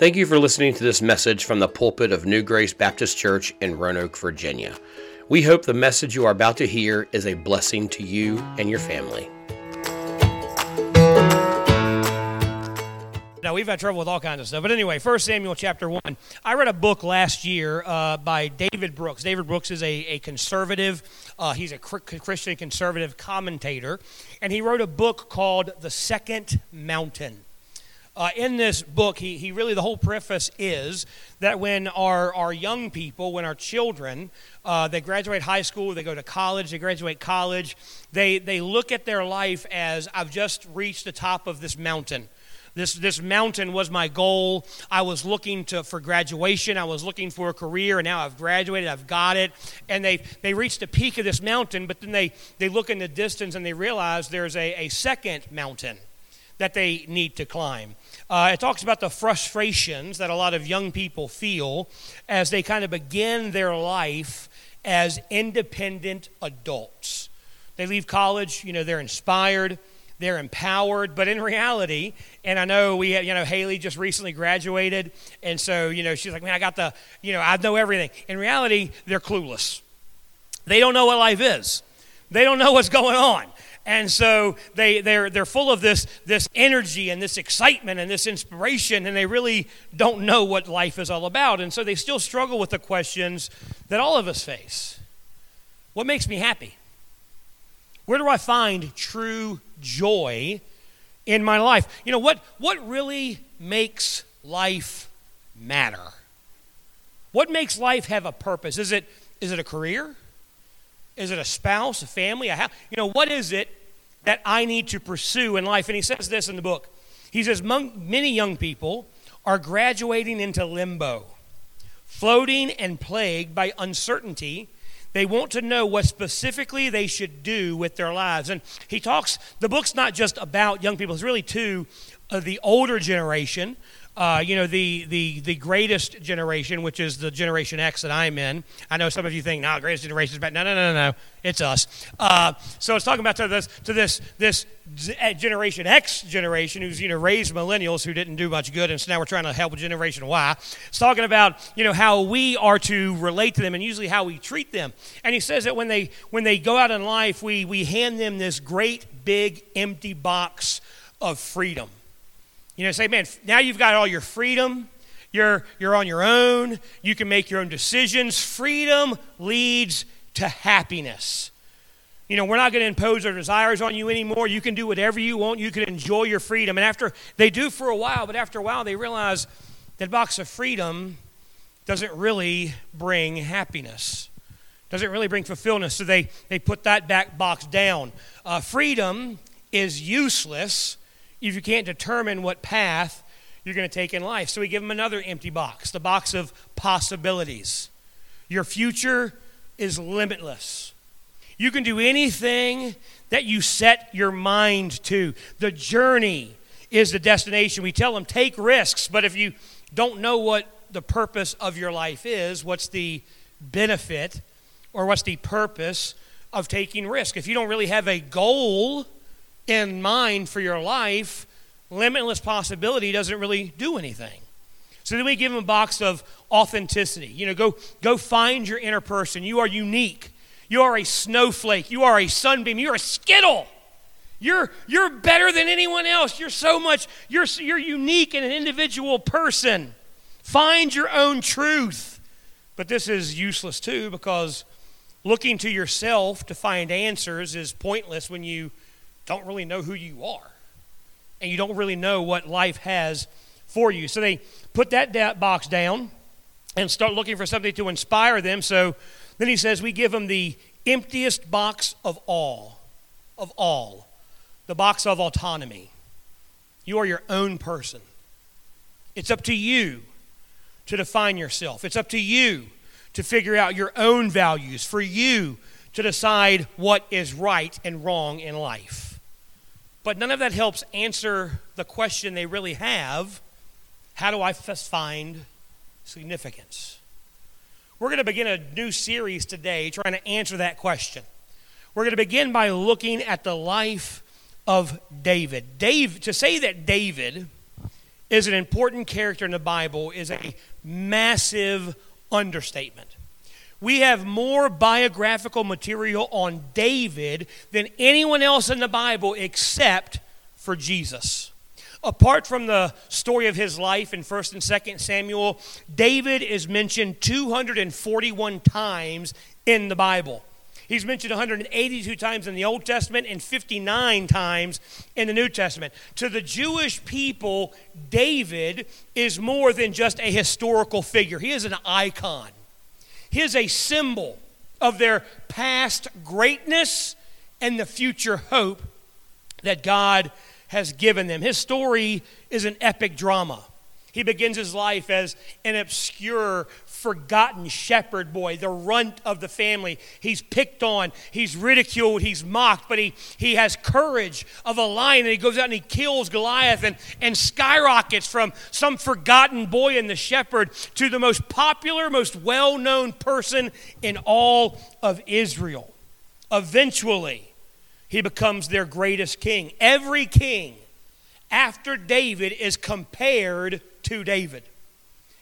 Thank you for listening to this message from the pulpit of New Grace Baptist Church in Roanoke, Virginia. We hope the message you are about to hear is a blessing to you and your family. Now we've had trouble with all kinds of stuff, but anyway, 1 Samuel chapter one. I read a book last year uh, by David Brooks. David Brooks is a, a conservative. Uh, he's a Christian conservative commentator, and he wrote a book called The Second Mountain. Uh, in this book, he, he really, the whole preface is that when our, our young people, when our children, uh, they graduate high school, they go to college, they graduate college, they, they look at their life as I've just reached the top of this mountain. This, this mountain was my goal. I was looking to, for graduation. I was looking for a career, and now I've graduated. I've got it. And they, they reached the peak of this mountain, but then they, they look in the distance and they realize there's a, a second mountain that they need to climb. Uh, it talks about the frustrations that a lot of young people feel as they kind of begin their life as independent adults. They leave college, you know, they're inspired, they're empowered, but in reality, and I know we have, you know, Haley just recently graduated, and so, you know, she's like, man, I got the, you know, I know everything. In reality, they're clueless. They don't know what life is. They don't know what's going on. And so they, they're, they're full of this, this energy and this excitement and this inspiration, and they really don't know what life is all about. And so they still struggle with the questions that all of us face What makes me happy? Where do I find true joy in my life? You know, what, what really makes life matter? What makes life have a purpose? Is it, is it a career? Is it a spouse, a family, a house? You know, what is it that I need to pursue in life? And he says this in the book. He says, Many young people are graduating into limbo, floating and plagued by uncertainty. They want to know what specifically they should do with their lives. And he talks, the book's not just about young people, it's really to the older generation uh, you know, the, the, the greatest generation, which is the Generation X that I'm in. I know some of you think, no, the greatest generation is bad. No, no, no, no, no. It's us. Uh, so it's talking about to this, to this, this uh, Generation X generation who's, you know, raised millennials who didn't do much good, and so now we're trying to help Generation Y. It's talking about, you know, how we are to relate to them and usually how we treat them. And he says that when they, when they go out in life, we, we hand them this great, big, empty box of freedom you know, say, man, now you've got all your freedom. You're, you're on your own. You can make your own decisions. Freedom leads to happiness. You know, we're not going to impose our desires on you anymore. You can do whatever you want. You can enjoy your freedom. And after they do for a while, but after a while, they realize that box of freedom doesn't really bring happiness, doesn't really bring fulfillment. So they, they put that back box down. Uh, freedom is useless if you can't determine what path you're going to take in life. So we give them another empty box, the box of possibilities. Your future is limitless. You can do anything that you set your mind to. The journey is the destination. We tell them take risks, but if you don't know what the purpose of your life is, what's the benefit or what's the purpose of taking risk? If you don't really have a goal, in mind for your life, limitless possibility doesn't really do anything. So then we give them a box of authenticity. You know, go, go find your inner person. You are unique. You are a snowflake. You are a sunbeam. You're a skittle. You're, you're better than anyone else. You're so much, you're, you're unique and an individual person. Find your own truth. But this is useless too because looking to yourself to find answers is pointless when you don't really know who you are. And you don't really know what life has for you. So they put that box down and start looking for something to inspire them. So then he says, We give them the emptiest box of all, of all, the box of autonomy. You are your own person. It's up to you to define yourself, it's up to you to figure out your own values, for you to decide what is right and wrong in life. But none of that helps answer the question they really have how do I find significance? We're going to begin a new series today trying to answer that question. We're going to begin by looking at the life of David. Dave, to say that David is an important character in the Bible is a massive understatement. We have more biographical material on David than anyone else in the Bible except for Jesus. Apart from the story of his life in 1st and 2nd Samuel, David is mentioned 241 times in the Bible. He's mentioned 182 times in the Old Testament and 59 times in the New Testament. To the Jewish people, David is more than just a historical figure, he is an icon. He is a symbol of their past greatness and the future hope that God has given them. His story is an epic drama. He begins his life as an obscure, forgotten shepherd boy, the runt of the family. He's picked on, he's ridiculed, he's mocked, but he, he has courage of a lion and he goes out and he kills Goliath and, and skyrockets from some forgotten boy in the shepherd to the most popular, most well known person in all of Israel. Eventually, he becomes their greatest king. Every king after David is compared to David.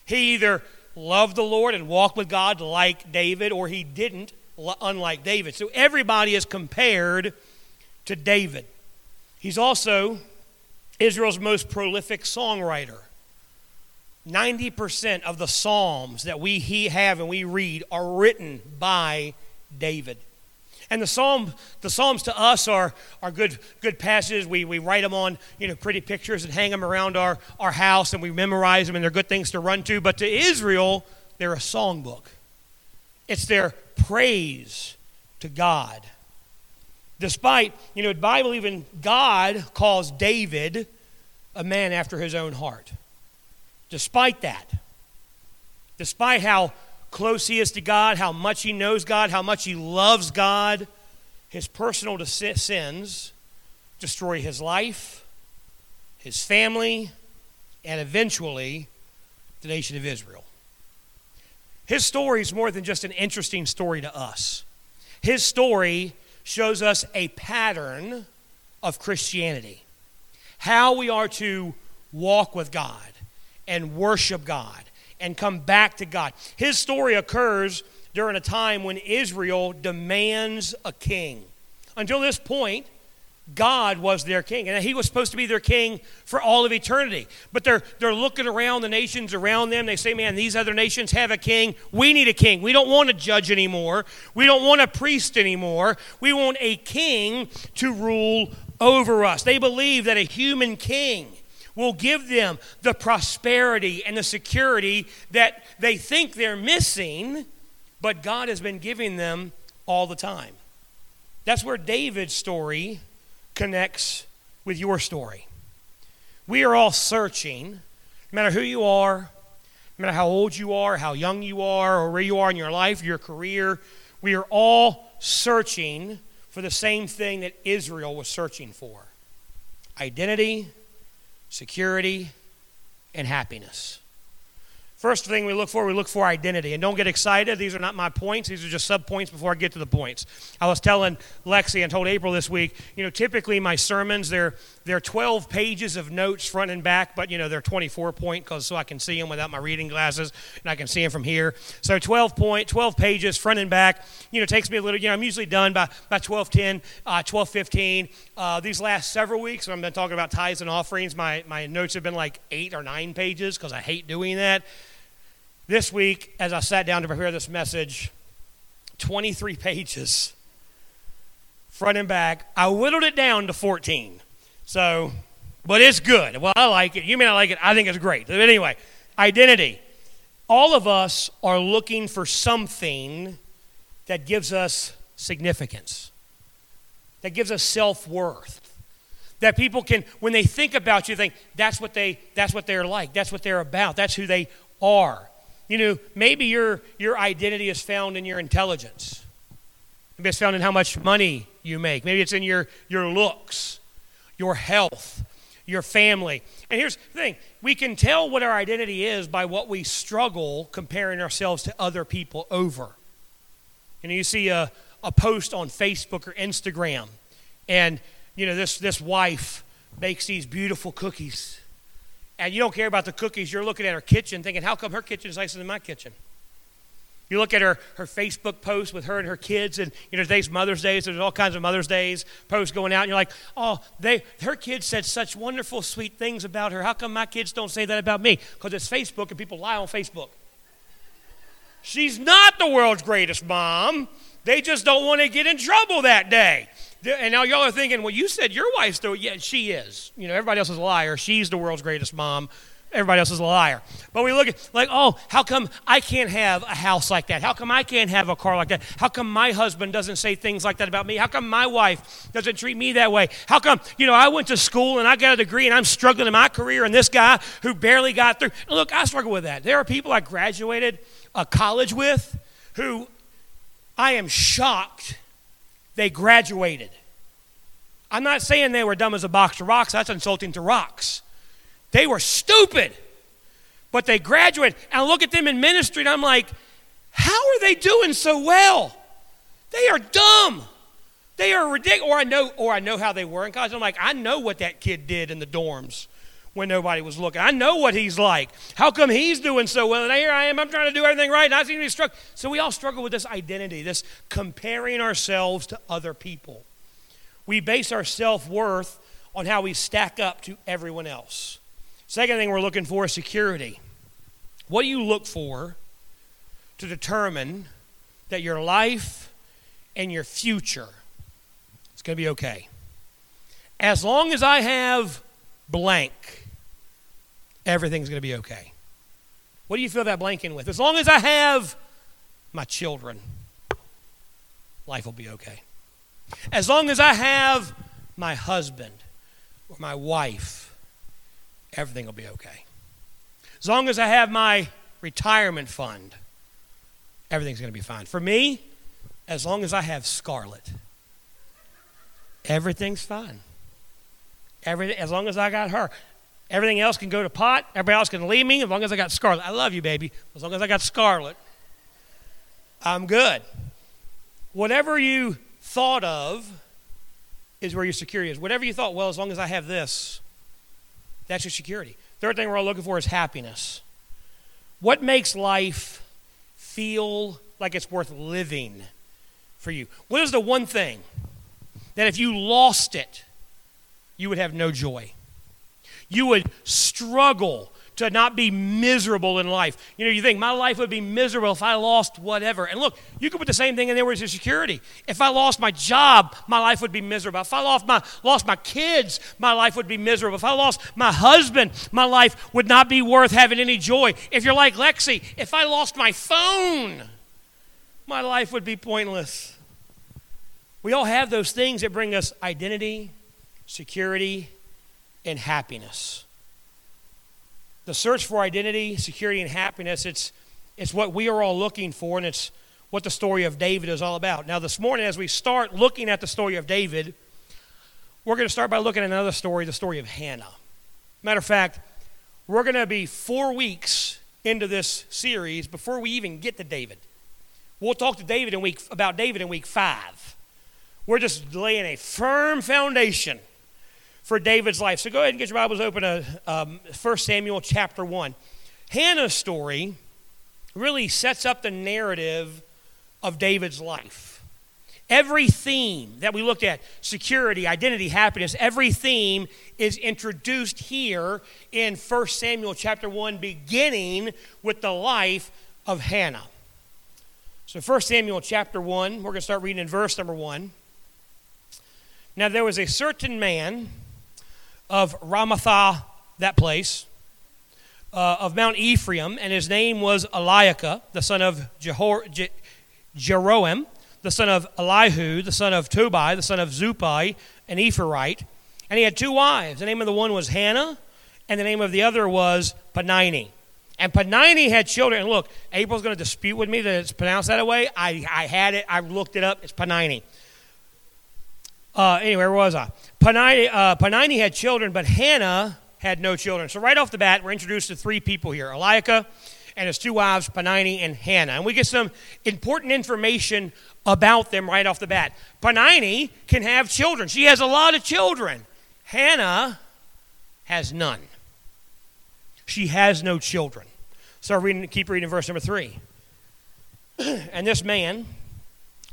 He either loved the Lord and walked with God like David, or he didn't, unlike David. So everybody is compared to David. He's also Israel's most prolific songwriter. 90% of the Psalms that we have and we read are written by David. And the psalm, the psalms to us are, are good, good passages. We, we write them on you know pretty pictures and hang them around our, our house, and we memorize them, and they're good things to run to. But to Israel, they're a songbook. It's their praise to God. Despite, you know, the Bible even God calls David a man after his own heart. Despite that, despite how close he is to God, how much he knows God, how much he loves God, his personal sins destroy his life, his family, and eventually the nation of Israel. His story is more than just an interesting story to us. His story shows us a pattern of Christianity, how we are to walk with God and worship God and come back to God. His story occurs during a time when Israel demands a king. Until this point, God was their king, and he was supposed to be their king for all of eternity. But they're, they're looking around the nations around them. They say, Man, these other nations have a king. We need a king. We don't want a judge anymore. We don't want a priest anymore. We want a king to rule over us. They believe that a human king will give them the prosperity and the security that they think they're missing, but God has been giving them all the time. That's where David's story connects with your story. We are all searching, no matter who you are, no matter how old you are, how young you are, or where you are in your life, your career, we are all searching for the same thing that Israel was searching for identity security, and happiness. First thing we look for, we look for identity. And don't get excited. These are not my points. These are just sub points before I get to the points. I was telling Lexi and told April this week, you know, typically my sermons, they're, they're 12 pages of notes front and back, but, you know, they're 24 point because so I can see them without my reading glasses and I can see them from here. So 12 point, 12 pages front and back, you know, takes me a little, you know, I'm usually done by, by 12, 10, uh, 12, 15. Uh, these last several weeks, I've been talking about tithes and offerings, my, my notes have been like eight or nine pages because I hate doing that. This week, as I sat down to prepare this message, 23 pages, front and back. I whittled it down to 14. So, but it's good. Well, I like it. You may not like it. I think it's great. But anyway, identity. All of us are looking for something that gives us significance, that gives us self worth. That people can, when they think about you, think that's what they that's what they're like, that's what they're about, that's who they are. You know, maybe your, your identity is found in your intelligence. Maybe it's found in how much money you make. Maybe it's in your, your looks, your health, your family. And here's the thing we can tell what our identity is by what we struggle comparing ourselves to other people over. You know, you see a, a post on Facebook or Instagram, and, you know, this, this wife makes these beautiful cookies and you don't care about the cookies. You're looking at her kitchen thinking, how come her kitchen is nicer than my kitchen? You look at her, her Facebook post with her and her kids, and you know today's Mother's Day, so there's all kinds of Mother's Days posts going out, and you're like, oh, they her kids said such wonderful, sweet things about her. How come my kids don't say that about me? Because it's Facebook and people lie on Facebook. She's not the world's greatest mom. They just don't want to get in trouble that day. And now y'all are thinking, well, you said your wife's the yeah, she is. You know, everybody else is a liar. She's the world's greatest mom. Everybody else is a liar. But we look at like, oh, how come I can't have a house like that? How come I can't have a car like that? How come my husband doesn't say things like that about me? How come my wife doesn't treat me that way? How come, you know, I went to school and I got a degree and I'm struggling in my career and this guy who barely got through. look, I struggle with that. There are people I graduated a college with who I am shocked they graduated. I'm not saying they were dumb as a box of rocks. That's insulting to rocks. They were stupid, but they graduated. And I look at them in ministry and I'm like, how are they doing so well? They are dumb. They are ridiculous. Or I know, or I know how they were in college. I'm like, I know what that kid did in the dorms when nobody was looking. I know what he's like. How come he's doing so well? And here I am, I'm trying to do everything right, and I seem to be struck. So we all struggle with this identity, this comparing ourselves to other people. We base our self worth on how we stack up to everyone else. Second thing we're looking for is security. What do you look for to determine that your life and your future is going to be okay? As long as I have blank, everything's going to be okay. What do you fill that blank in with? As long as I have my children, life will be okay. As long as I have my husband or my wife, everything will be okay. As long as I have my retirement fund, everything's going to be fine. For me, as long as I have Scarlett, everything's fine. Every, as long as I got her. Everything else can go to pot. Everybody else can leave me as long as I got Scarlet. I love you, baby. As long as I got Scarlet, I'm good. Whatever you thought of is where your security is. Whatever you thought, well, as long as I have this, that's your security. Third thing we're all looking for is happiness. What makes life feel like it's worth living for you? What is the one thing that if you lost it, you would have no joy? You would struggle to not be miserable in life. You know, you think my life would be miserable if I lost whatever. And look, you could put the same thing in there with your security. If I lost my job, my life would be miserable. If I lost my lost my kids, my life would be miserable. If I lost my husband, my life would not be worth having any joy. If you're like Lexi, if I lost my phone, my life would be pointless. We all have those things that bring us identity, security, and happiness the search for identity, security, and happiness, it's, it's what we are all looking for, and it's what the story of David is all about. Now, this morning, as we start looking at the story of David, we're going to start by looking at another story, the story of Hannah. Matter of fact, we're going to be four weeks into this series before we even get to David. We'll talk to David in week about David in week five. We're just laying a firm foundation for David's life. So go ahead and get your Bibles open to um, 1 Samuel chapter 1. Hannah's story really sets up the narrative of David's life. Every theme that we looked at security, identity, happiness every theme is introduced here in 1 Samuel chapter 1, beginning with the life of Hannah. So, 1 Samuel chapter 1, we're going to start reading in verse number 1. Now, there was a certain man of Ramathah, that place, uh, of Mount Ephraim, and his name was Eliakah, the son of Jehor, Je- Jeroam, the son of Elihu, the son of Tobai, the son of Zupai, an Ephraite. And he had two wives. The name of the one was Hannah, and the name of the other was Penini. And Penini had children. And look, April's going to dispute with me that it's pronounced that way. I, I had it. I looked it up. It's Penini. Uh, anyway, where was I? Penini, uh, had children, but Hannah had no children. So right off the bat, we're introduced to three people here: Eliakah and his two wives, Penini and Hannah, and we get some important information about them right off the bat. Penini can have children; she has a lot of children. Hannah has none. she has no children. So reading, keep reading verse number three. and this man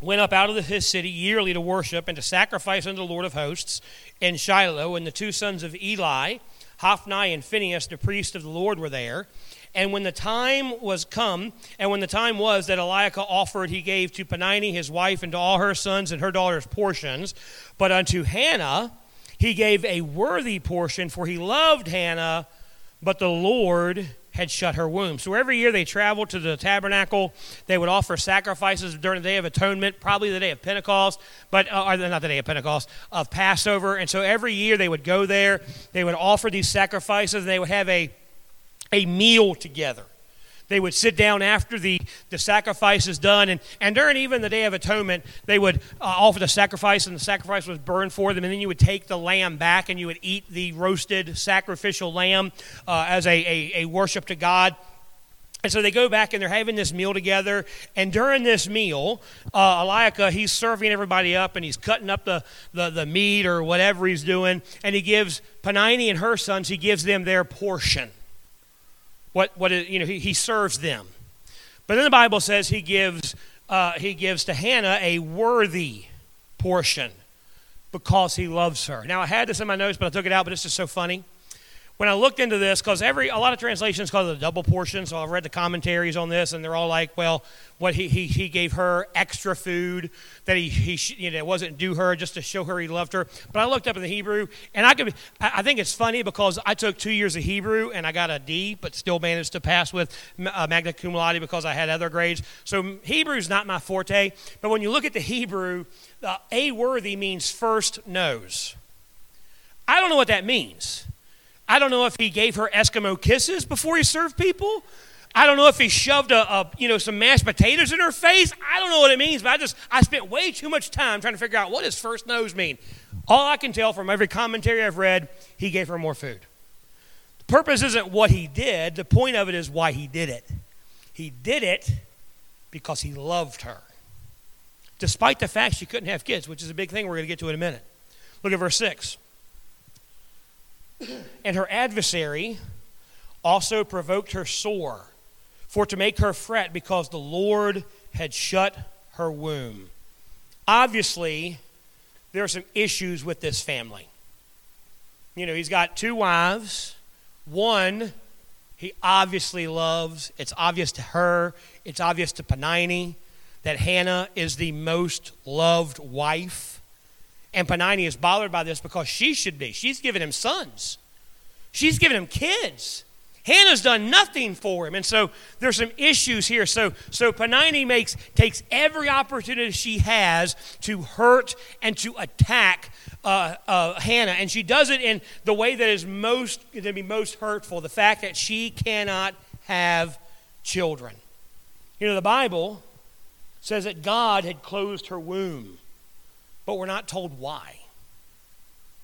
went up out of his city yearly to worship and to sacrifice unto the Lord of hosts in Shiloh, and the two sons of Eli, Hophni and Phinehas, the priest of the Lord, were there. And when the time was come, and when the time was that Eliakim offered, he gave to Peninnah his wife and to all her sons and her daughters portions. But unto Hannah he gave a worthy portion, for he loved Hannah, but the Lord had shut her womb. So every year they traveled to the tabernacle. They would offer sacrifices during the day of atonement, probably the day of Pentecost, but uh, not the day of Pentecost, of Passover. And so every year they would go there. They would offer these sacrifices, and they would have a a meal together. They would sit down after the, the sacrifice is done, and, and during even the Day of Atonement, they would uh, offer the sacrifice, and the sacrifice was burned for them, and then you would take the lamb back and you would eat the roasted sacrificial lamb uh, as a, a, a worship to God. And so they go back and they're having this meal together. And during this meal, uh, Eliakah, he's serving everybody up and he's cutting up the, the, the meat or whatever he's doing. And he gives Peninnah and her sons, he gives them their portion what, what is, you know, he, he serves them. But then the Bible says he gives, uh, he gives to Hannah a worthy portion because he loves her. Now, I had this in my notes, but I took it out, but it's just so funny when I looked into this, because every a lot of translations call it a double portion, so I've read the commentaries on this, and they're all like, well, what he, he, he gave her extra food that he, he you know wasn't due her just to show her he loved her. But I looked up in the Hebrew, and I could I think it's funny because I took two years of Hebrew and I got a D, but still managed to pass with uh, magna cum laude because I had other grades. So Hebrew's not my forte, but when you look at the Hebrew, uh, a worthy means first nose. I don't know what that means. I don't know if he gave her Eskimo kisses before he served people. I don't know if he shoved a, a, you know some mashed potatoes in her face. I don't know what it means, but I just I spent way too much time trying to figure out what does first nose mean. All I can tell from every commentary I've read, he gave her more food. The purpose isn't what he did. The point of it is why he did it. He did it because he loved her. Despite the fact she couldn't have kids, which is a big thing we're going to get to in a minute. Look at verse 6. And her adversary also provoked her sore, for to make her fret because the Lord had shut her womb. Obviously, there are some issues with this family. You know, he's got two wives. One, he obviously loves. It's obvious to her, it's obvious to Peninnah that Hannah is the most loved wife. And Peninnah is bothered by this because she should be. She's given him sons, she's given him kids. Hannah's done nothing for him. And so there's some issues here. So, so Peninnah makes, takes every opportunity she has to hurt and to attack uh, uh, Hannah. And she does it in the way that is most, to be most hurtful the fact that she cannot have children. You know, the Bible says that God had closed her womb but we're not told why.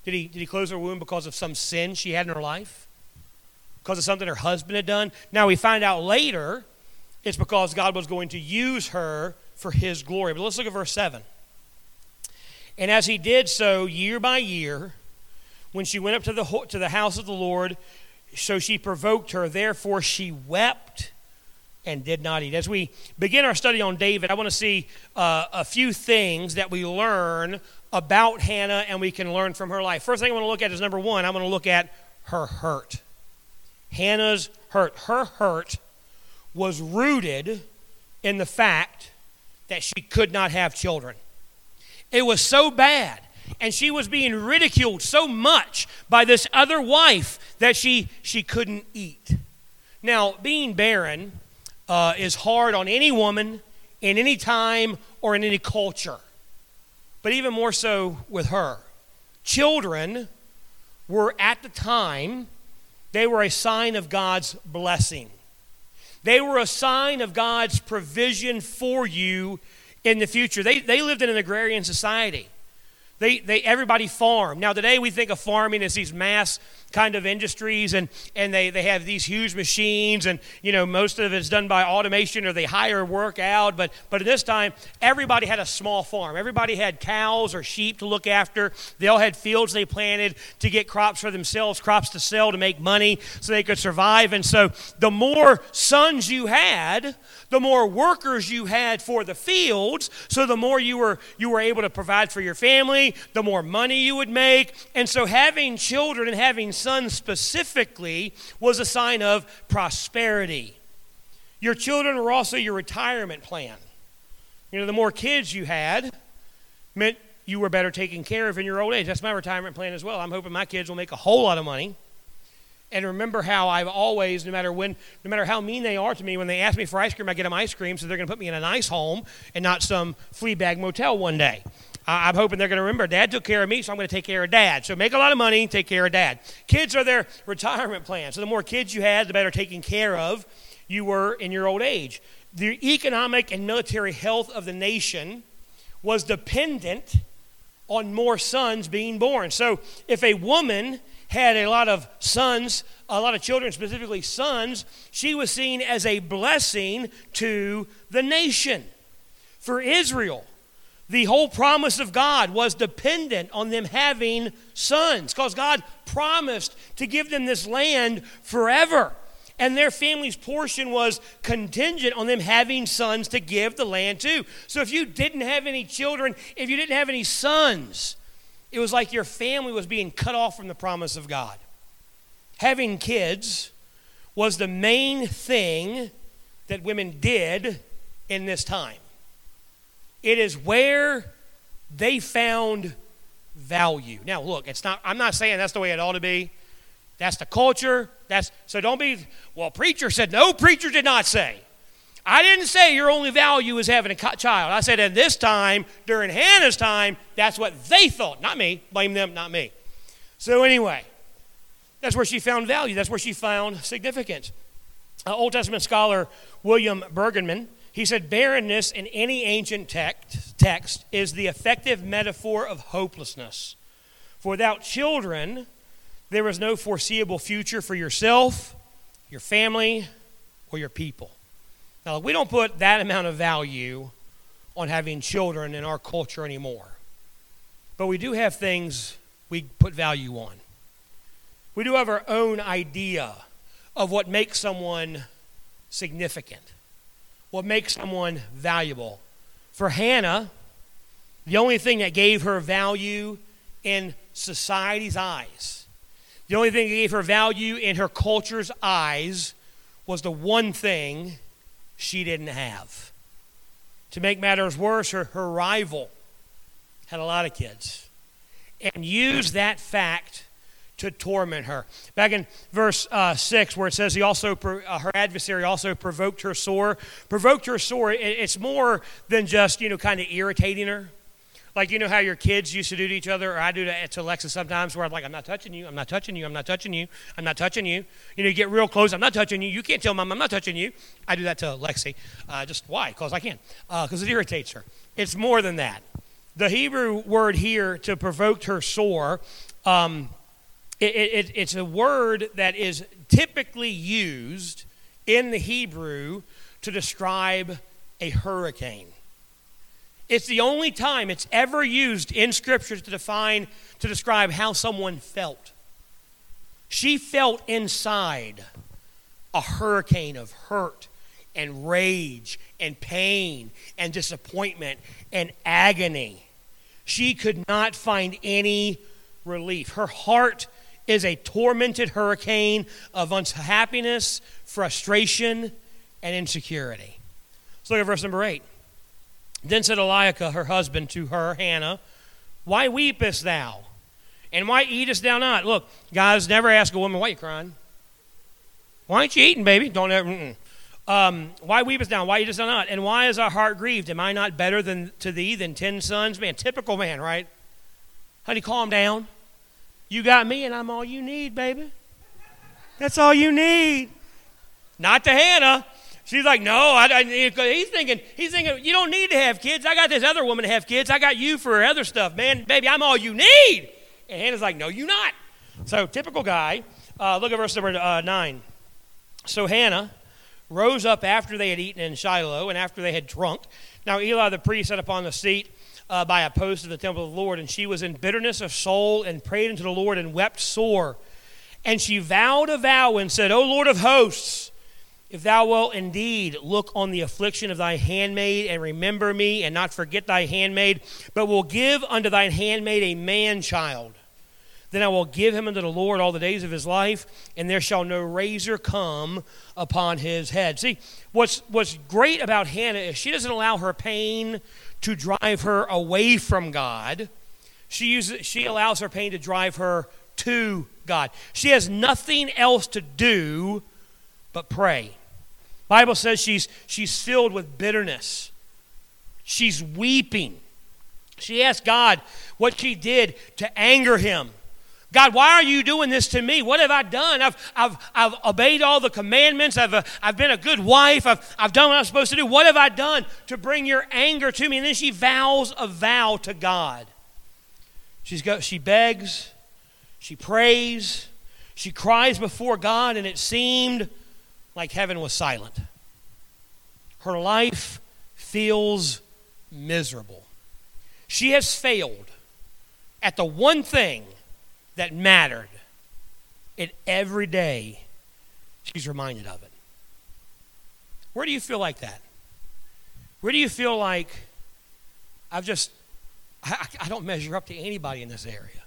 Did he, did he close her womb because of some sin she had in her life? Because of something her husband had done? Now we find out later it's because God was going to use her for his glory. But let's look at verse 7. And as he did so year by year, when she went up to the, to the house of the Lord, so she provoked her. Therefore she wept and did not eat. As we begin our study on David, I want to see uh, a few things that we learn about Hannah and we can learn from her life. First thing I want to look at is number one, I want to look at her hurt. Hannah's hurt. Her hurt was rooted in the fact that she could not have children. It was so bad, and she was being ridiculed so much by this other wife that she, she couldn't eat. Now, being barren uh, is hard on any woman in any time or in any culture, but even more so with her. Children were at the time, they were a sign of God's blessing. They were a sign of God's provision for you in the future. They, they lived in an agrarian society. They, they, everybody farmed. Now, today we think of farming as these mass kind of industries, and, and they, they have these huge machines, and you know most of it's done by automation or they hire work out. But but at this time, everybody had a small farm. Everybody had cows or sheep to look after. They all had fields they planted to get crops for themselves, crops to sell to make money, so they could survive. And so the more sons you had, the more workers you had for the fields, so the more you were you were able to provide for your family, the more money you would make. And so having children and having sons specifically was a sign of prosperity. Your children were also your retirement plan. You know, the more kids you had meant you were better taken care of in your old age. That's my retirement plan as well. I'm hoping my kids will make a whole lot of money and remember how I've always, no matter when, no matter how mean they are to me, when they ask me for ice cream, I get them ice cream, so they're going to put me in a nice home and not some flea bag motel one day. I'm hoping they're going to remember dad took care of me, so I'm going to take care of dad. So make a lot of money, take care of dad. Kids are their retirement plan. So the more kids you had, the better taken care of you were in your old age. The economic and military health of the nation was dependent on more sons being born. So if a woman had a lot of sons, a lot of children, specifically sons, she was seen as a blessing to the nation. For Israel, the whole promise of God was dependent on them having sons because God promised to give them this land forever. And their family's portion was contingent on them having sons to give the land to. So if you didn't have any children, if you didn't have any sons, it was like your family was being cut off from the promise of God. Having kids was the main thing that women did in this time. It is where they found value. Now, look, it's not I'm not saying that's the way it ought to be. That's the culture. That's so don't be well, preacher said no, preacher did not say. I didn't say your only value is having a child. I said at this time, during Hannah's time, that's what they thought. Not me. Blame them, not me. So, anyway, that's where she found value. That's where she found significance. Uh, Old Testament scholar William Brueggemann, he said, barrenness in any ancient text, text is the effective metaphor of hopelessness. For without children, there is no foreseeable future for yourself, your family, or your people. Now, we don't put that amount of value on having children in our culture anymore. But we do have things we put value on. We do have our own idea of what makes someone significant, what makes someone valuable. For Hannah, the only thing that gave her value in society's eyes, the only thing that gave her value in her culture's eyes was the one thing she didn't have. To make matters worse, her, her rival had a lot of kids and used that fact to torment her. Back in verse uh, 6, where it says, he also uh, her adversary also provoked her sore. Provoked her sore, it, it's more than just, you know, kind of irritating her. Like, you know how your kids used to do to each other, or I do to, to Alexa sometimes, where I'm like, I'm not touching you, I'm not touching you, I'm not touching you, I'm not touching you. You know, you get real close, I'm not touching you. You can't tell mom I'm not touching you. I do that to Lexi. Uh, just why? Because I can. Because uh, it irritates her. It's more than that. The Hebrew word here to provoke her sore, um, it, it, it's a word that is typically used in the Hebrew to describe a hurricane. It's the only time it's ever used in Scripture to define, to describe how someone felt. She felt inside a hurricane of hurt and rage and pain and disappointment and agony. She could not find any relief. Her heart is a tormented hurricane of unhappiness, frustration, and insecurity. Let's look at verse number 8. Then said Eliakah, her husband, to her, Hannah, Why weepest thou? And why eatest thou not? Look, guys, never ask a woman, Why you crying? Why ain't you eating, baby? Don't ever. Um, why weepest thou? Why eatest thou not? And why is our heart grieved? Am I not better than to thee than ten sons? Man, typical man, right? Honey, calm down. You got me, and I'm all you need, baby. That's all you need. Not to Hannah. She's like, no, I, I, he's thinking, he's thinking, you don't need to have kids. I got this other woman to have kids. I got you for other stuff, man. Baby, I'm all you need. And Hannah's like, no, you not. So, typical guy. Uh, look at verse number uh, 9. So, Hannah rose up after they had eaten in Shiloh and after they had drunk. Now, Eli the priest sat upon the seat uh, by a post of the temple of the Lord, and she was in bitterness of soul and prayed unto the Lord and wept sore. And she vowed a vow and said, O Lord of hosts, if thou wilt indeed look on the affliction of thy handmaid and remember me and not forget thy handmaid, but will give unto thine handmaid a man child, then I will give him unto the Lord all the days of his life, and there shall no razor come upon his head. See, what's, what's great about Hannah is she doesn't allow her pain to drive her away from God. She, uses, she allows her pain to drive her to God. She has nothing else to do but pray. Bible says she's, she's filled with bitterness. She's weeping. She asked God what she did to anger him. God, why are you doing this to me? What have I done? I've, I've, I've obeyed all the commandments. I've, uh, I've been a good wife. I've, I've done what I'm supposed to do. What have I done to bring your anger to me? And then she vows a vow to God. She's got, she begs, she prays, she cries before God, and it seemed like heaven was silent. Her life feels miserable. She has failed at the one thing that mattered. And every day, she's reminded of it. Where do you feel like that? Where do you feel like I've just, I, I don't measure up to anybody in this area?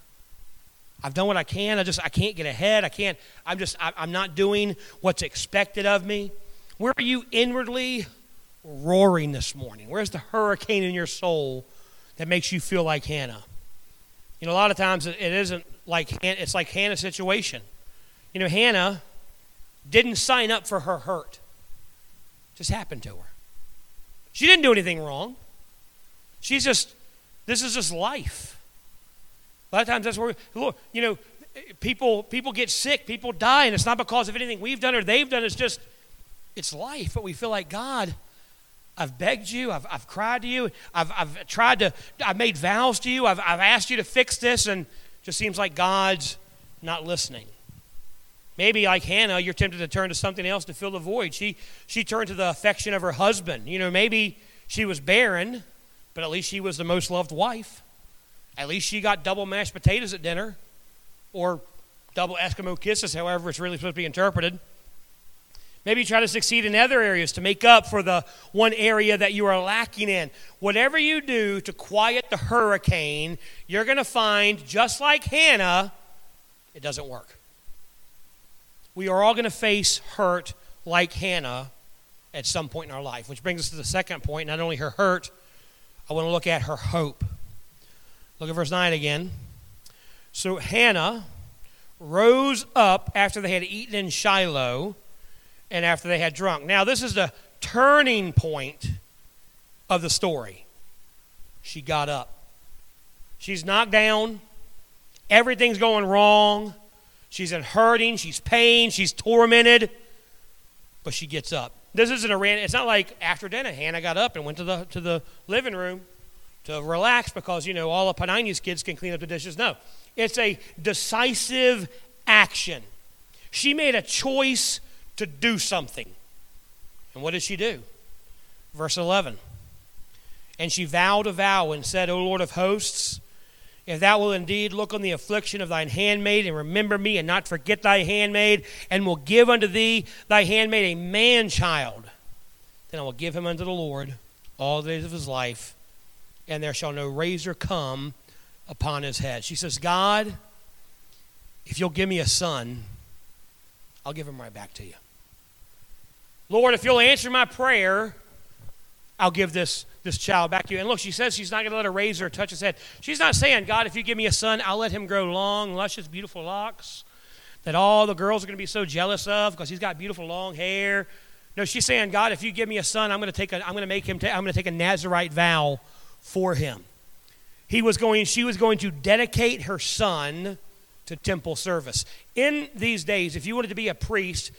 I've done what I can. I just, I can't get ahead. I can't, I'm just, I, I'm not doing what's expected of me. Where are you inwardly roaring this morning? Where's the hurricane in your soul that makes you feel like Hannah? You know, a lot of times it isn't like it's like Hannah's situation. You know, Hannah didn't sign up for her hurt. It just happened to her. She didn't do anything wrong. She's just this is just life. A lot of times that's where you know people people get sick, people die, and it's not because of anything we've done or they've done. It's just it's life. But we feel like God. I've begged you. I've, I've cried to you. I've, I've tried to, I've made vows to you. I've, I've asked you to fix this, and just seems like God's not listening. Maybe like Hannah, you're tempted to turn to something else to fill the void. She she turned to the affection of her husband. You know, maybe she was barren, but at least she was the most loved wife. At least she got double mashed potatoes at dinner, or double Eskimo kisses, however it's really supposed to be interpreted. Maybe try to succeed in other areas to make up for the one area that you are lacking in. Whatever you do to quiet the hurricane, you're going to find, just like Hannah, it doesn't work. We are all going to face hurt like Hannah at some point in our life, which brings us to the second point not only her hurt, I want to look at her hope. Look at verse 9 again. So Hannah rose up after they had eaten in Shiloh and after they had drunk. Now, this is the turning point of the story. She got up. She's knocked down. Everything's going wrong. She's in hurting. She's pain. She's tormented. But she gets up. This isn't a random. It's not like after dinner, Hannah got up and went to the to the living room to relax because you know all of Panani's kids can clean up the dishes. No, it's a decisive action. She made a choice to do something. And what did she do? Verse 11. And she vowed a vow and said, O Lord of hosts, if thou wilt indeed look on the affliction of thine handmaid and remember me and not forget thy handmaid, and will give unto thee thy handmaid a man child, then I will give him unto the Lord all the days of his life, and there shall no razor come upon his head. She says, God, if you'll give me a son, I'll give him right back to you. Lord, if you'll answer my prayer, I'll give this, this child back to you. And look, she says she's not going to let a razor touch his head. She's not saying, God, if you give me a son, I'll let him grow long, luscious, beautiful locks that all the girls are going to be so jealous of because he's got beautiful long hair. No, she's saying, God, if you give me a son, I'm going to take a, I'm going to make him, ta- I'm going to take a Nazarite vow for him. He was going, she was going to dedicate her son to temple service. In these days, if you wanted to be a priest,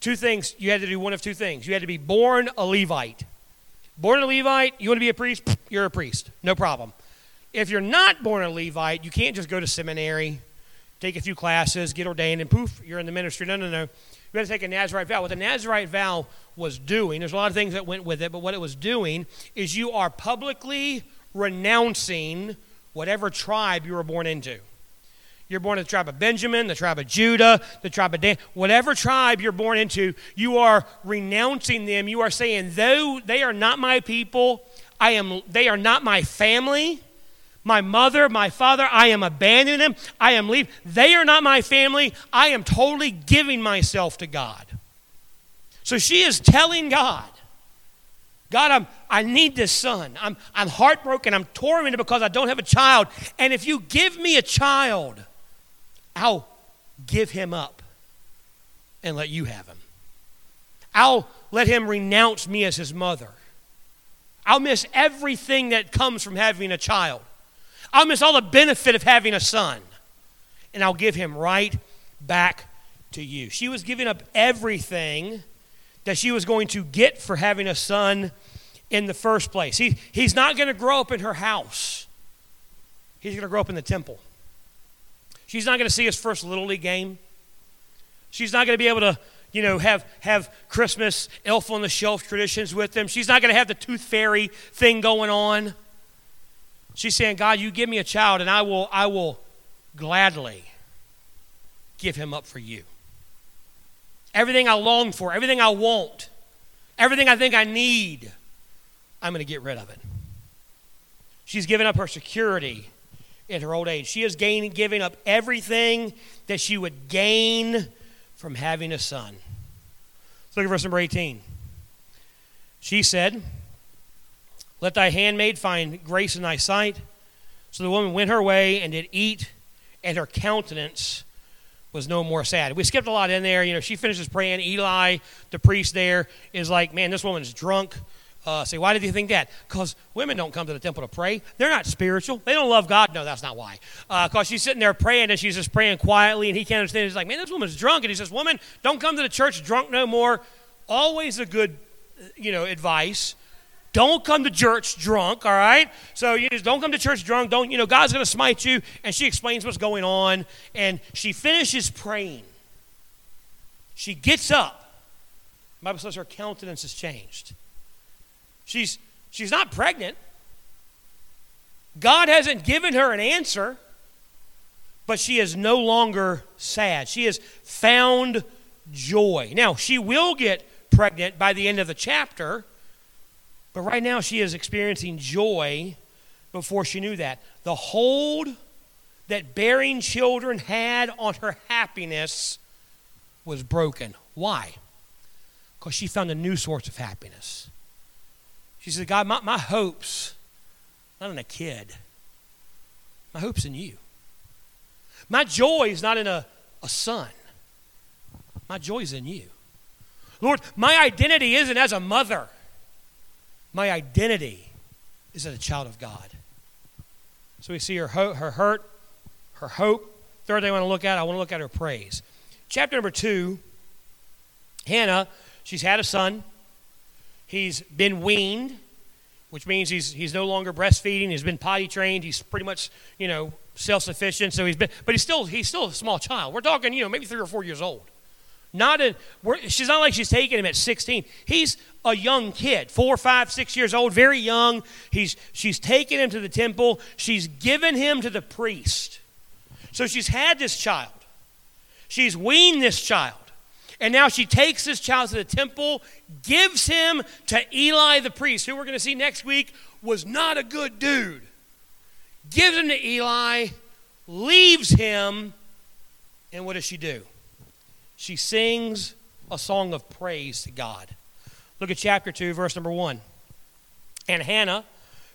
Two things, you had to do one of two things. You had to be born a Levite. Born a Levite, you want to be a priest? You're a priest. No problem. If you're not born a Levite, you can't just go to seminary. take a few classes, get ordained, and poof, you're in the ministry. No, no, no. You got to take a Nazarite vow. What the Nazarite vow was doing, there's a lot of things that went with it, but what it was doing is you are publicly renouncing whatever tribe you were born into. You're born in the tribe of Benjamin, the tribe of Judah, the tribe of Dan, whatever tribe you're born into, you are renouncing them. You are saying, though they are not my people, I am they are not my family. My mother, my father, I am abandoning them. I am leaving. They are not my family. I am totally giving myself to God. So she is telling God, God, I'm, I need this son. I'm, I'm heartbroken. I'm tormented because I don't have a child. And if you give me a child, I'll give him up and let you have him. I'll let him renounce me as his mother. I'll miss everything that comes from having a child. I'll miss all the benefit of having a son. And I'll give him right back to you. She was giving up everything that she was going to get for having a son in the first place. He, he's not going to grow up in her house, he's going to grow up in the temple. She's not going to see his first Little League game. She's not going to be able to, you know, have, have Christmas elf on the shelf traditions with them. She's not going to have the tooth fairy thing going on. She's saying, God, you give me a child, and I will, I will gladly give him up for you. Everything I long for, everything I want, everything I think I need, I'm going to get rid of it. She's given up her security in her old age. She is gaining, giving up everything that she would gain from having a son. Let's look at verse number 18. She said, Let thy handmaid find grace in thy sight. So the woman went her way and did eat, and her countenance was no more sad. We skipped a lot in there. You know, she finishes praying. Eli, the priest there, is like, Man, this woman's drunk. Uh, say, why did you think that? Because women don't come to the temple to pray. They're not spiritual. They don't love God. No, that's not why. Because uh, she's sitting there praying and she's just praying quietly and he can't understand. He's like, man, this woman's drunk. And he says, woman, don't come to the church drunk no more. Always a good, uh, you know, advice. Don't come to church drunk, all right? So you just don't come to church drunk. Don't, you know, God's going to smite you. And she explains what's going on. And she finishes praying. She gets up. The Bible says her countenance has changed. She's, she's not pregnant. God hasn't given her an answer, but she is no longer sad. She has found joy. Now, she will get pregnant by the end of the chapter, but right now she is experiencing joy before she knew that. The hold that bearing children had on her happiness was broken. Why? Because she found a new source of happiness. She said, God, my, my hope's not in a kid. My hope's in you. My joy is not in a, a son. My joy is in you. Lord, my identity isn't as a mother. My identity is as a child of God. So we see her, ho- her hurt, her hope. Third thing I want to look at, I want to look at her praise. Chapter number two, Hannah, she's had a son. He's been weaned, which means he's, he's no longer breastfeeding. He's been potty trained. He's pretty much, you know, self sufficient. So he's been, but he's still, he's still a small child. We're talking, you know, maybe three or four years old. Not a, she's not like she's taking him at 16. He's a young kid, four, five, six years old, very young. He's, she's taken him to the temple. She's given him to the priest. So she's had this child. She's weaned this child. And now she takes this child to the temple, gives him to Eli the priest, who we're going to see next week was not a good dude. Gives him to Eli, leaves him, and what does she do? She sings a song of praise to God. Look at chapter 2, verse number 1. And Hannah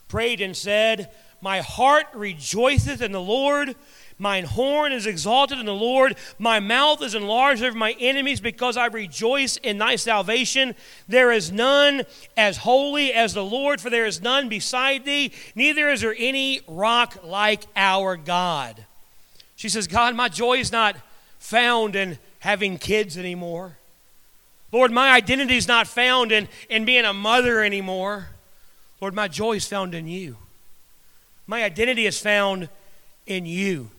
prayed and said, My heart rejoiceth in the Lord Mine horn is exalted in the Lord. My mouth is enlarged over my enemies because I rejoice in thy salvation. There is none as holy as the Lord, for there is none beside thee, neither is there any rock like our God. She says, God, my joy is not found in having kids anymore. Lord, my identity is not found in, in being a mother anymore. Lord, my joy is found in you. My identity is found in you.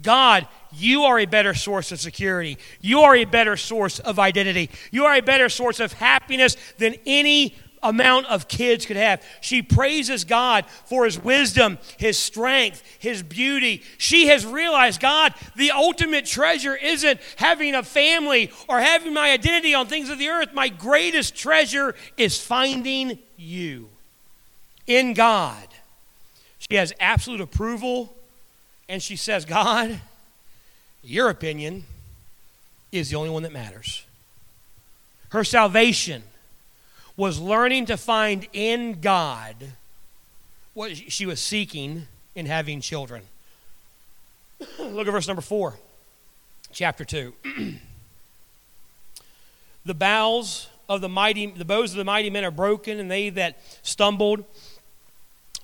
God, you are a better source of security. You are a better source of identity. You are a better source of happiness than any amount of kids could have. She praises God for his wisdom, his strength, his beauty. She has realized, God, the ultimate treasure isn't having a family or having my identity on things of the earth. My greatest treasure is finding you in God. She has absolute approval, and she says, God, your opinion is the only one that matters. Her salvation was learning to find in God what she was seeking in having children. Look at verse number 4, chapter 2. the bows of the mighty the bows of the mighty men are broken and they that stumbled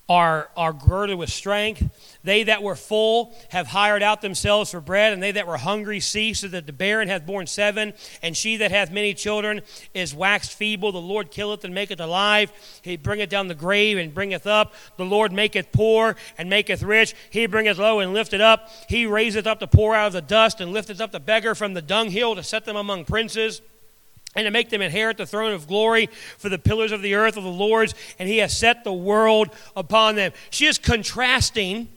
are, are girded with strength. They that were full have hired out themselves for bread, and they that were hungry cease, so that the barren hath borne seven, and she that hath many children is waxed feeble. The Lord killeth and maketh alive. He bringeth down the grave and bringeth up. The Lord maketh poor and maketh rich. He bringeth low and lifteth up. He raiseth up the poor out of the dust, and lifteth up the beggar from the dunghill to set them among princes and to make them inherit the throne of glory for the pillars of the earth of the Lord's, and he has set the world upon them. She is contrasting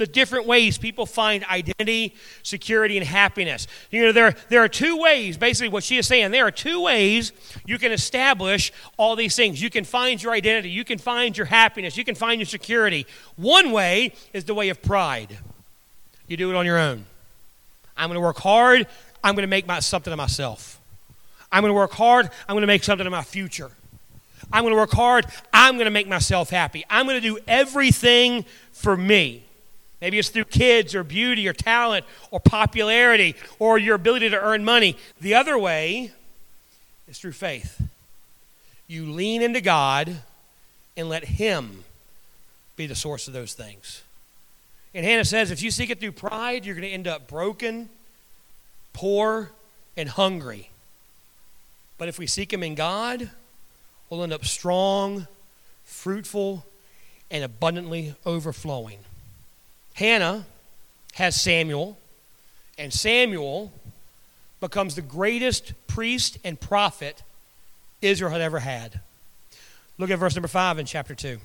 the different ways people find identity, security, and happiness. You know, there, there are two ways, basically, what she is saying. There are two ways you can establish all these things. You can find your identity, you can find your happiness, you can find your security. One way is the way of pride. You do it on your own. I'm going to work hard, I'm going to make my, something of myself. I'm going to work hard. I'm going to make something of my future. I'm going to work hard. I'm going to make myself happy. I'm going to do everything for me. Maybe it's through kids or beauty or talent or popularity or your ability to earn money. The other way is through faith. You lean into God and let Him be the source of those things. And Hannah says if you seek it through pride, you're going to end up broken, poor, and hungry. But if we seek Him in God, we'll end up strong, fruitful, and abundantly overflowing. Hannah has Samuel, and Samuel becomes the greatest priest and prophet Israel had ever had. Look at verse number 5 in chapter 2.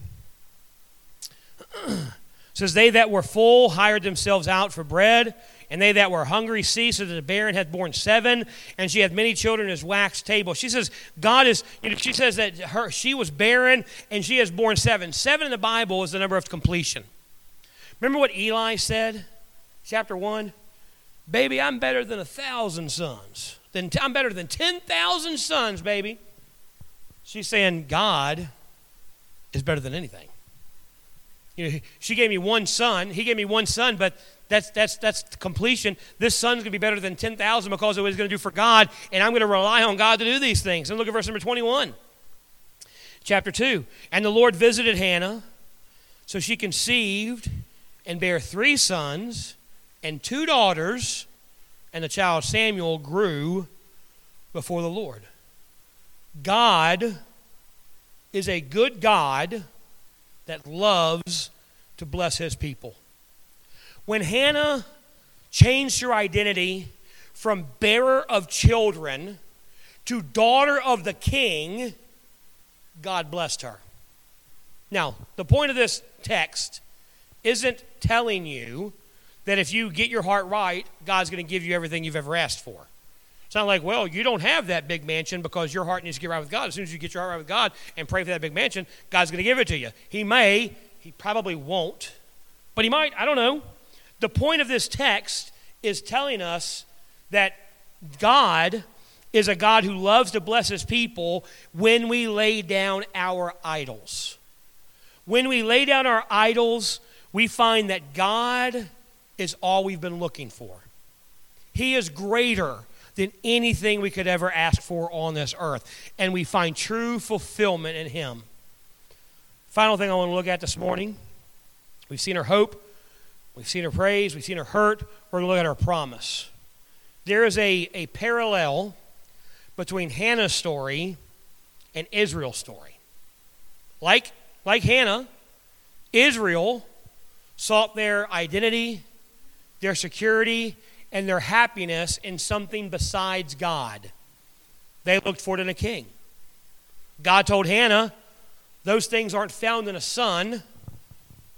says, They that were full hired themselves out for bread and they that were hungry ceased, so that the barren had borne seven, and she had many children as wax table. She says, God is, you know, she says that her she was barren and she has borne seven. Seven in the Bible is the number of completion. Remember what Eli said? Chapter one? Baby, I'm better than a thousand sons. Than, I'm better than 10,000 sons, baby. She's saying God is better than anything. You know, she gave me one son. He gave me one son, but that's, that's, that's completion. This son's going to be better than 10,000 because of what he's going to do for God, and I'm going to rely on God to do these things. And look at verse number 21, chapter 2. And the Lord visited Hannah, so she conceived and bare three sons and two daughters, and the child Samuel grew before the Lord. God is a good God that loves to bless his people. When Hannah changed her identity from bearer of children to daughter of the king, God blessed her. Now, the point of this text isn't telling you that if you get your heart right, God's going to give you everything you've ever asked for. It's not like, well, you don't have that big mansion because your heart needs to get right with God. As soon as you get your heart right with God and pray for that big mansion, God's going to give it to you. He may, he probably won't, but he might. I don't know. The point of this text is telling us that God is a God who loves to bless his people when we lay down our idols. When we lay down our idols, we find that God is all we've been looking for. He is greater than anything we could ever ask for on this earth, and we find true fulfillment in Him. Final thing I want to look at this morning we've seen her hope, We've seen her praise, we've seen her hurt. We're going to look at her promise. There is a, a parallel between Hannah's story and Israel's story. Like, like Hannah, Israel sought their identity, their security, and their happiness in something besides God. They looked for it in a king. God told Hannah, Those things aren't found in a son,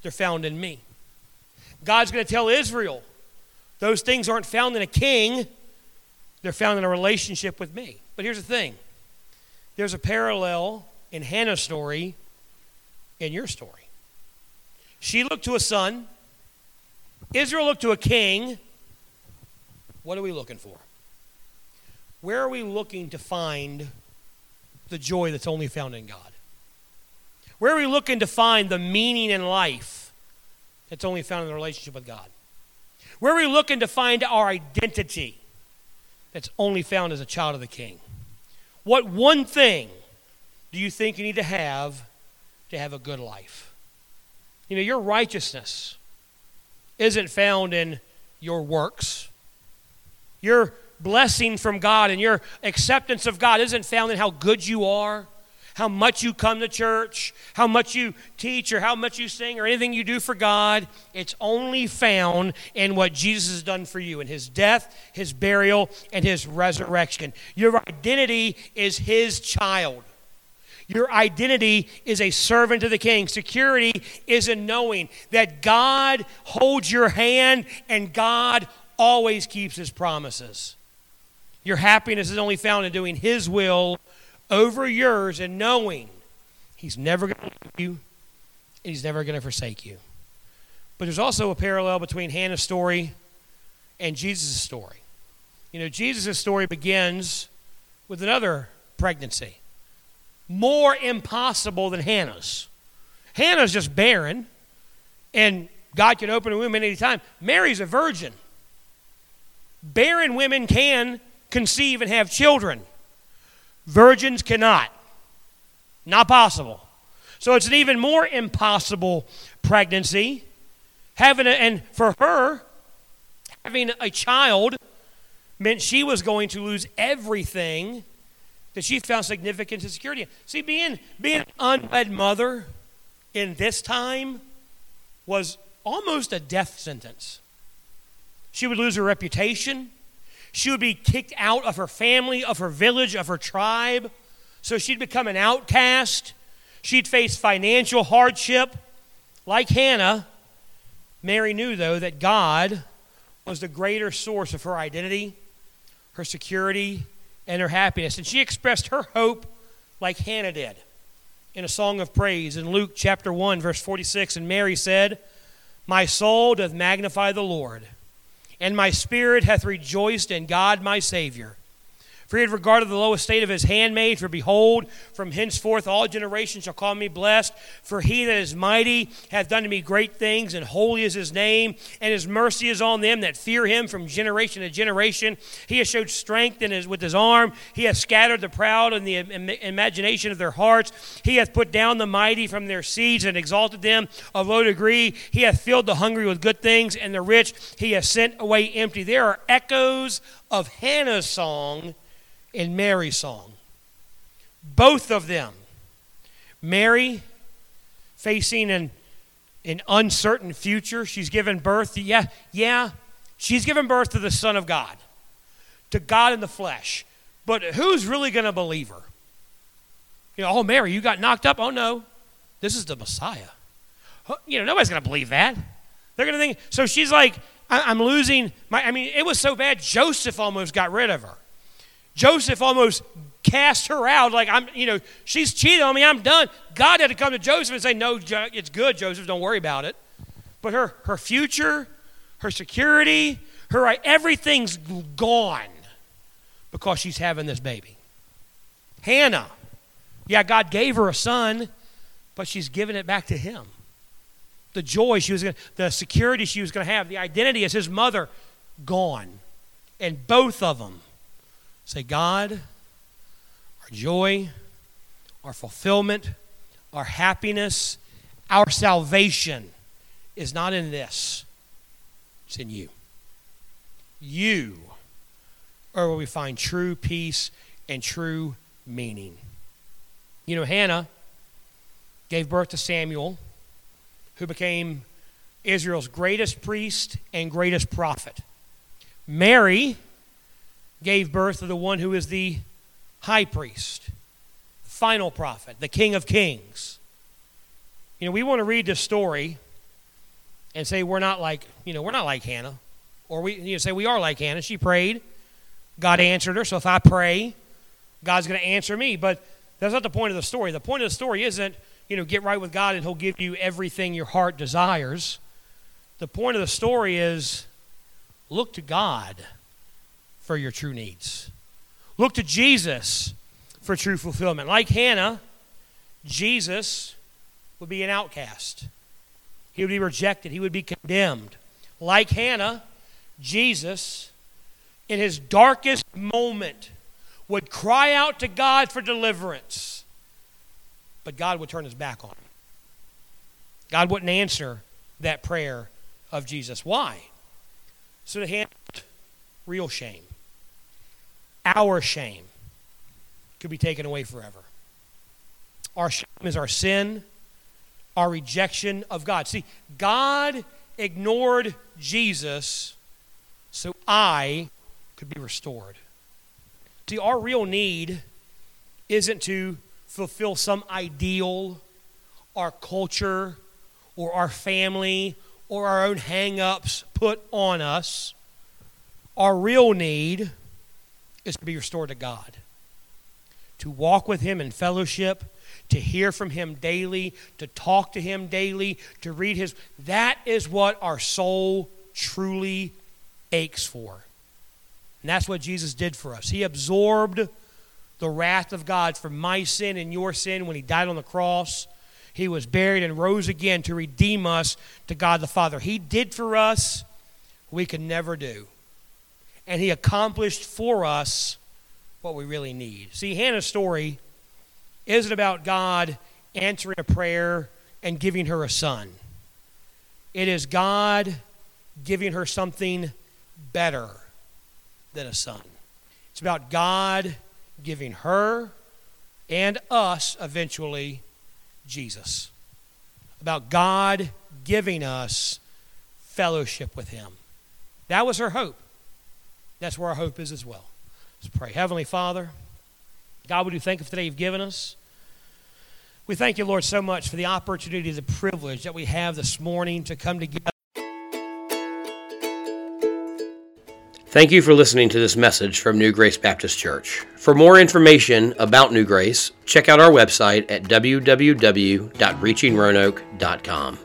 they're found in me. God's going to tell Israel, Those things aren't found in a king, they're found in a relationship with me. But here's the thing there's a parallel in Hannah's story in your story. She looked to a son, Israel looked to a king. What are we looking for? Where are we looking to find the joy that's only found in God? Where are we looking to find the meaning in life that's only found in the relationship with God? Where are we looking to find our identity that's only found as a child of the King? What one thing do you think you need to have to have a good life? You know, your righteousness isn't found in your works. Your blessing from God and your acceptance of God isn't found in how good you are, how much you come to church, how much you teach, or how much you sing, or anything you do for God. It's only found in what Jesus has done for you in his death, his burial, and his resurrection. Your identity is his child. Your identity is a servant to the king. Security is in knowing that God holds your hand and God always keeps his promises. Your happiness is only found in doing his will over yours and knowing he's never going to leave you and he's never going to forsake you. But there's also a parallel between Hannah's story and Jesus' story. You know, Jesus' story begins with another pregnancy more impossible than Hannah's. Hannah's just barren, and God can open a womb at any time. Mary's a virgin. Barren women can conceive and have children, virgins cannot. Not possible. So it's an even more impossible pregnancy. Having a, and for her, having a child meant she was going to lose everything that she found significance and security See, being, being an unwed mother in this time was almost a death sentence. She would lose her reputation. She would be kicked out of her family, of her village, of her tribe. So she'd become an outcast. She'd face financial hardship. Like Hannah, Mary knew, though, that God was the greater source of her identity, her security, and her happiness. And she expressed her hope like Hannah did in a song of praise in Luke chapter 1, verse 46. And Mary said, My soul doth magnify the Lord, and my spirit hath rejoiced in God my Savior for he had regarded the low estate of his handmaid. For behold, from henceforth all generations shall call me blessed. For he that is mighty hath done to me great things, and holy is his name, and his mercy is on them that fear him from generation to generation. He has showed strength in his, with his arm. He hath scattered the proud in the imagination of their hearts. He hath put down the mighty from their seats and exalted them of low degree. He hath filled the hungry with good things, and the rich he hath sent away empty. There are echoes of Hannah's song in Mary's song. Both of them. Mary facing an, an uncertain future. She's given birth to, yeah, yeah, she's given birth to the Son of God, to God in the flesh. But who's really going to believe her? You know, oh, Mary, you got knocked up? Oh, no. This is the Messiah. You know, nobody's going to believe that. They're going to think, so she's like, I'm losing my, I mean, it was so bad, Joseph almost got rid of her. Joseph almost cast her out like i'm you know she's cheated on me i'm done. God had to come to joseph and say no it's good joseph don't worry about it. But her her future her security her uh, everything's gone because she's having this baby. Hannah yeah god gave her a son but she's given it back to him. The joy she was going the security she was going to have the identity as his mother gone. And both of them Say, God, our joy, our fulfillment, our happiness, our salvation is not in this, it's in you. You are where we find true peace and true meaning. You know, Hannah gave birth to Samuel, who became Israel's greatest priest and greatest prophet. Mary gave birth to the one who is the high priest, final prophet, the king of kings. You know, we want to read this story and say we're not like, you know, we're not like Hannah. Or we you know, say we are like Hannah. She prayed, God answered her. So if I pray, God's going to answer me. But that's not the point of the story. The point of the story isn't, you know, get right with God and He'll give you everything your heart desires. The point of the story is look to God for your true needs. Look to Jesus for true fulfillment. Like Hannah, Jesus would be an outcast. He would be rejected. He would be condemned. Like Hannah, Jesus, in his darkest moment, would cry out to God for deliverance. But God would turn his back on him. God wouldn't answer that prayer of Jesus. Why? So to handle real shame, our shame, could be taken away forever. Our shame is our sin, our rejection of God. See, God ignored Jesus so I could be restored. See, our real need isn't to fulfill some ideal, our culture, or our family, or our own hang ups put on us. Our real need is to be restored to God, to walk with Him in fellowship, to hear from Him daily, to talk to Him daily, to read His. That is what our soul truly aches for. And that's what Jesus did for us. He absorbed the wrath of God for my sin and your sin when He died on the cross. He was buried and rose again to redeem us to God the Father. He did for us we could never do. And He accomplished for us what we really need. See, Hannah's story isn't about God answering a prayer and giving her a son, it is God giving her something better than a son. It's about God giving her and us eventually Jesus. About God giving us fellowship with Him. That was her hope. That's where our hope is as well. Let's pray. Heavenly Father, God, we do thank you for today you've given us. We thank you, Lord, so much for the opportunity, the privilege that we have this morning to come together. Thank you for listening to this message from New Grace Baptist Church. For more information about New Grace, check out our website at www.reachingroanoke.com.